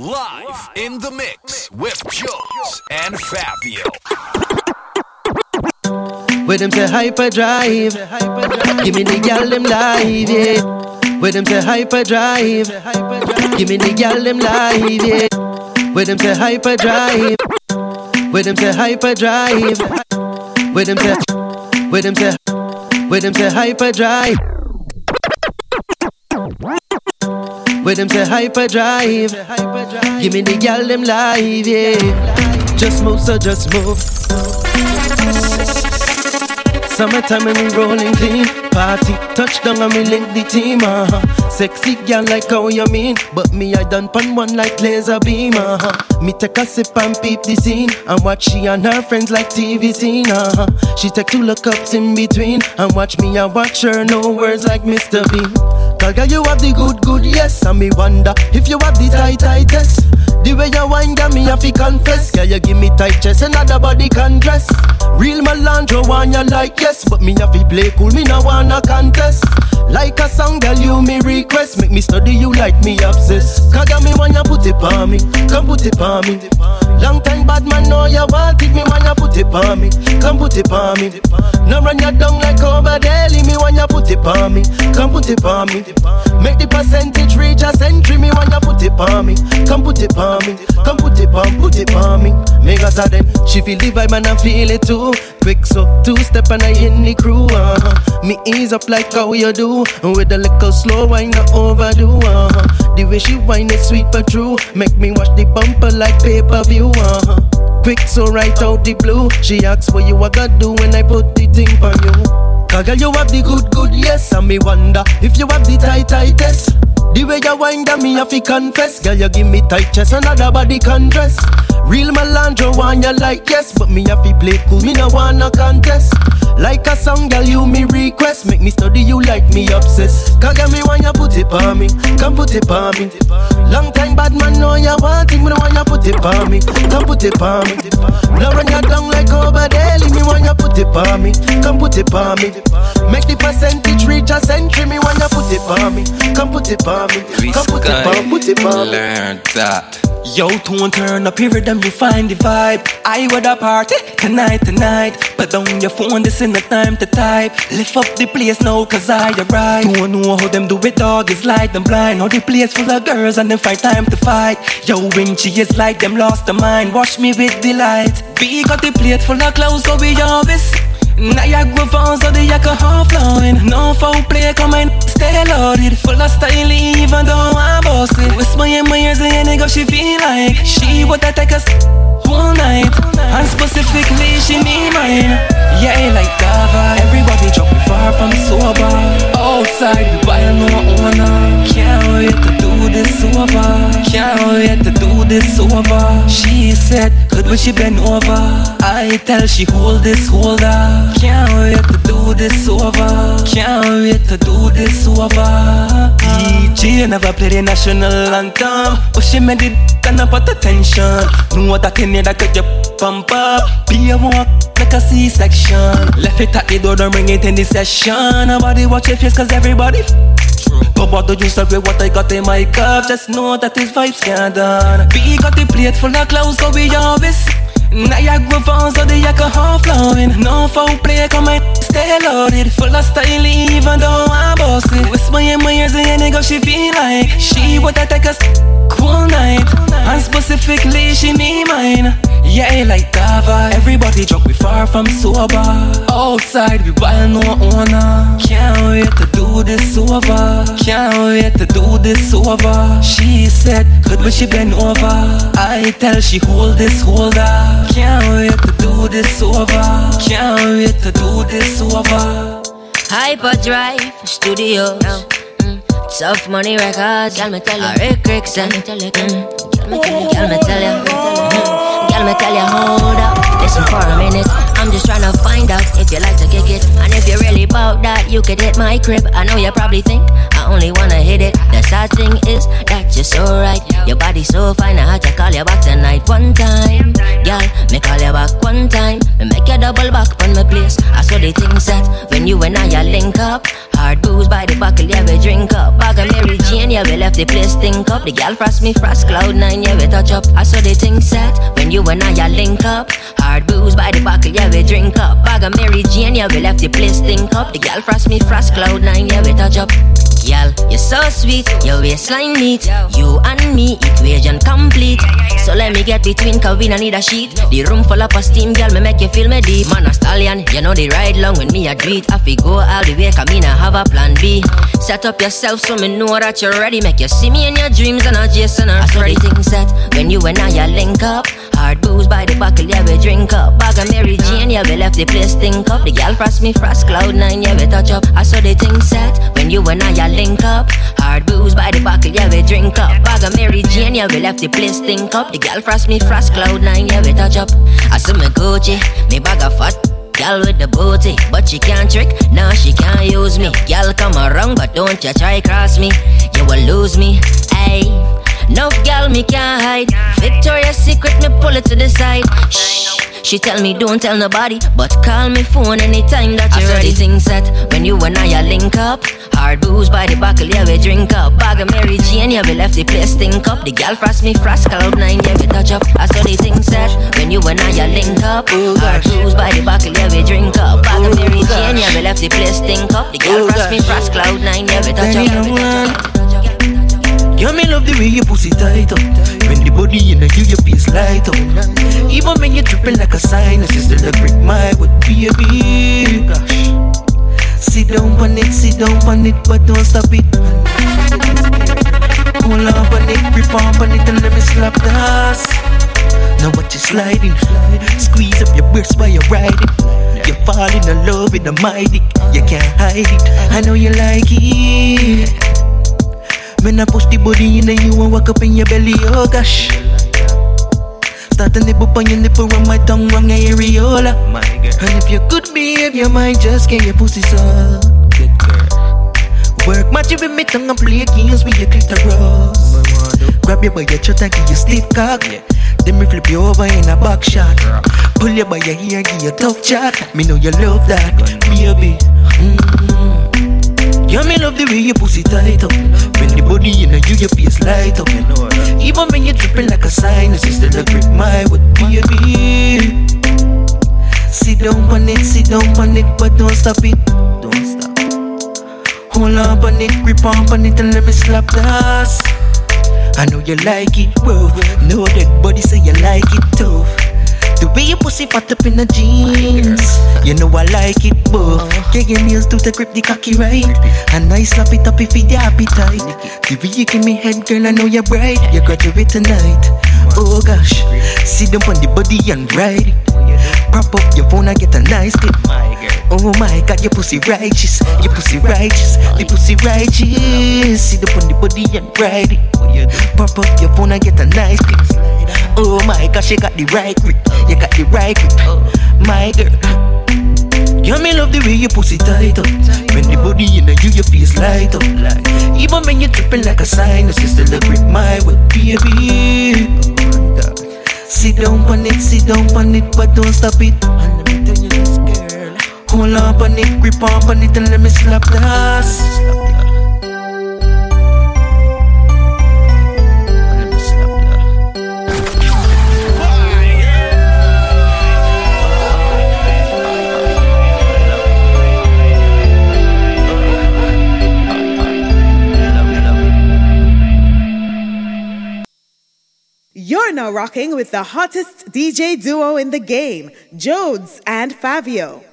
Live in the mix with Jones and Fabio. With them say hyperdrive, give me the gal them live, yeah. With them say hyperdrive, give me the gal them live, yeah. With them say hyperdrive, with them say hyperdrive, with them say, with them say, with them say hyperdrive. With them say hyperdrive, give me the gal them live, yeah. Just move, so just move. Summertime and we rolling clean. Party, touchdown and me link the team. Uh-huh. Sexy girl like how you mean, but me I done pan one like laser beam. Uh-huh. Me take a sip and peep the scene, and watch she and her friends like TV scene. Uh-huh. She take two look ups in between, and watch me I watch her. No words like Mr. Bean. Cause girl you have the good good yes, and me wonder if you have the tight tight tightest. The way you wine, got me have to confess. Girl, you give me tight chest, another body can dress. Real Melandro want you like yes, but me have to play cool, me no wanna contest. Like a song, girl, you me request, make me study you like me obsessed. Cause girl, me want you put it on me, come put it on me. Long time bad man know you want it, me want you put it on me, come put it on me. Now run you down like over daily, me want you put it on me, come put it on me. Make the percentage reach a century, me want you put it on me, come put it on me, come put it on, put it on me. Make us then she feel the vibe and I feel it too. Quick so two step and I in the crew. Uh-huh. Me ease up like how you do, with a little slow wine not overdo. Uh-huh. The way she whine is sweet but true, make me watch the bumper like pay per view. Uh-huh. Quick so right out the blue, she asks what you a gonna do when I put the thing on you. Cause girl you have the good good yes, and me wonder if you have the tight tightest. The way you wind down me, have to confess. Girl, you give me tight chest, another body can dress. Real Melandro want you like yes, but me have to play cool, me no wanna contest. Like a song, girl, you me request, make me study you like me obsessed. Cause girl, me want you put it on me, come put it on me. Long time bad man know you want it, me no want you put it on me, come put it on me. Now run you down like over daily, me want you put it on me, come put it on me. Make the percentage reach a century, me you put it on me, come put it on me, come put it on, put it on me. Learn that. Yo, tone turn up, here them you find the vibe. I would a party tonight, tonight. Put down your phone, this in the time to type. Lift up the place now, cause I arrive. Don't know how them do it, dog, it's like them blind. Now the place full of girls and them find time to fight. Yo, when she is like them lost their mind. Watch me with delight. Big got the plate full of clothes, so we always. Niagara Falls or the alcohol flowing No foul play, come and stay loaded Full of style even though I'm bossy Whisper in my ears and nigga she feel like. She would take us all night. And specifically she need mine. Yeah, like Dava Everybody drop me far from sober. Outside we buy no owner Can't wait to do this over. Can't wait to do this over. She said, could we she bend over I tell she hold this holder can't wait to do this over. Can't wait to do this over. DJ never play the national anthem, but she made it turn up at attention. Know that in here that could you pump up. Be a walk like a C-section. Left it at the door, don't bring it in the session. Nobody watch your face cause everybody. But bother yourself with what I got in my cup. Just know that this vibes can't done. We got the plate full of clothes, so we always. Niagara Falls or the alcohol flowing. No foul play, come and stay loaded. Full of style even though I'm bossy. Whisper in my ears and nigga she feel like She would take us And specifically she need mine. Yeah, like Dava. Everybody drunk, we far from sober. Outside, we wild, no owner Can't wait to do this over. Can't wait to do this over. She said, could we she bend over. I tell she hold this holder. Can't wait to do this over. Can't wait to do this over. Hyperdrive Studio. Tough money records. Girl, me tell you. Rick Rickson. Girl, me tell you. Girl, me tell you. Girl, me tell you. Hold up. Listen for a minute. I'm just trying to find out if you like to kick it. And if you're really about that, you could hit my crib. I know you probably think I only wanna hit it. The sad thing is that you're so right. Your body so fine, I had to call you back tonight one time. Girl, me call you back one time. Me make you double back on my place. I saw the things that when you and I link up. Hard booze by the buckle, yeah, we drink up. Bag of Mary Jane, yeah, we left the place stink up. The gal frost me frost, cloud nine, yeah, we touch up. I saw the thing set when you and I, yeah, link up. Hard booze by the buckle, yeah, we drink up. Bag of Mary Jane, yeah, we left the place stink up. The gal frost me frost, cloud nine, yeah, we touch up. Gal, you're so sweet, your waistline neat. You and me, equation complete. So let me get between, cause we don't need a sheet. The room full of steam, girl, me make you feel me deep. Man, a stallion, you know the ride long when me a it. I fi go all the way, cause me not have a plan B. Set up yourself so me know that you're ready. Make you see me in your dreams and a Jason or Freddy. thing set when you and I ya link up. Hard booze by the buckle, yeah, we drink up. Bag of Mary Jane, yeah, we left the place think up. The gal frost me frost, cloud nine, yeah, we touch up. I saw the thing set when you and I link up. Hard booze by the buckle, yeah, we drink up. Bag of Mary Jane, yeah, we left the place think up. The gal frost me frost, cloud nine, yeah, we touch up. I saw me Gucci, me bag of fat. Gal with the booty, but she can't trick, now she can't use me. Gal come around, but don't you try cross me, you will lose me. Ayy, enough gal me can't hide. Victoria's Secret, me pull it to the side. Shh. She tell me don't tell nobody, but call me phone anytime that you're ready. things set when you and I link up. Hard booze by the buckle, yeah we drink up. Bag of Mary Jane, yeah we left the place stink up. The gal frost me frost, cloud nine, yeah we touch up. I saw the things set when you and I are link up. Hard booze by the buckle, yeah we drink up. Bag of Mary Jane, yeah we left the place stink up. The gal frost me frost, cloud nine, yeah we touch up. Girl, me love the way your pussy tight up. When the body in you, your face light up. Even when you're tripping like a sinus, you still a break my with baby. Gosh. Sit down on it, sit down on it, but don't stop it. Hold on on it, grip on it, and let me slap the ass. Now watch you sliding, squeeze up your burst while you're riding. You're falling in love with the mighty, you can't hide it. I know you like it. When I push the body in and you and walk up in your belly, oh gosh. Start to nibble on your nipple on my tongue, wrong areola. My girl. And if you could behavior, might just get your pussy so good girl. Work match with me tongue and play games with your clitoris. Grab your by your chest and give you stiff cock. Yeah. Then me flip you over in a back shot. Pull you by your hair, give you a tough chat. Me know you love that, baby. Mm-hmm. Yeah, me love the way your pussy tight up. When the body in you, your face light up. Even when you're tripping like a sinus, you still a grip my with baby. Sit down on it, sit down on it, but don't stop it. Don't stop. Hold on on it, grip on on it, and let me slap the ass. I know you like it, bro. Know that body say you like it tough. The way your pussy fat up in the jeans. You know I like it, but get your nails to the grip the cocky right. And I slap it up if you appetite. The way you give me head, girl, I know you're bright. You graduate tonight. Oh gosh, sit down on the body and ride it. Prop up your phone and get a nice clip. My girl. Oh my god, your pussy righteous. Your pussy righteous. The pussy righteous. Sit up on the body and ride it. Prop up your phone and get a nice clip. Oh my gosh, you got the right grip. You got the right grip. Oh. My girl. Yeah, me love the way your pussy tight up. When the body in the you, your face light up. Even when you're tripping like a sinus, you still a grip my way, baby. Oh Sit down on it, sit down on it, but don't stop it. And let me tell you this, girl. Hold on on it, grip on on it, and let me slap the ass. Rocking with the hottest DJ duo in the game, Jodes and Fabio.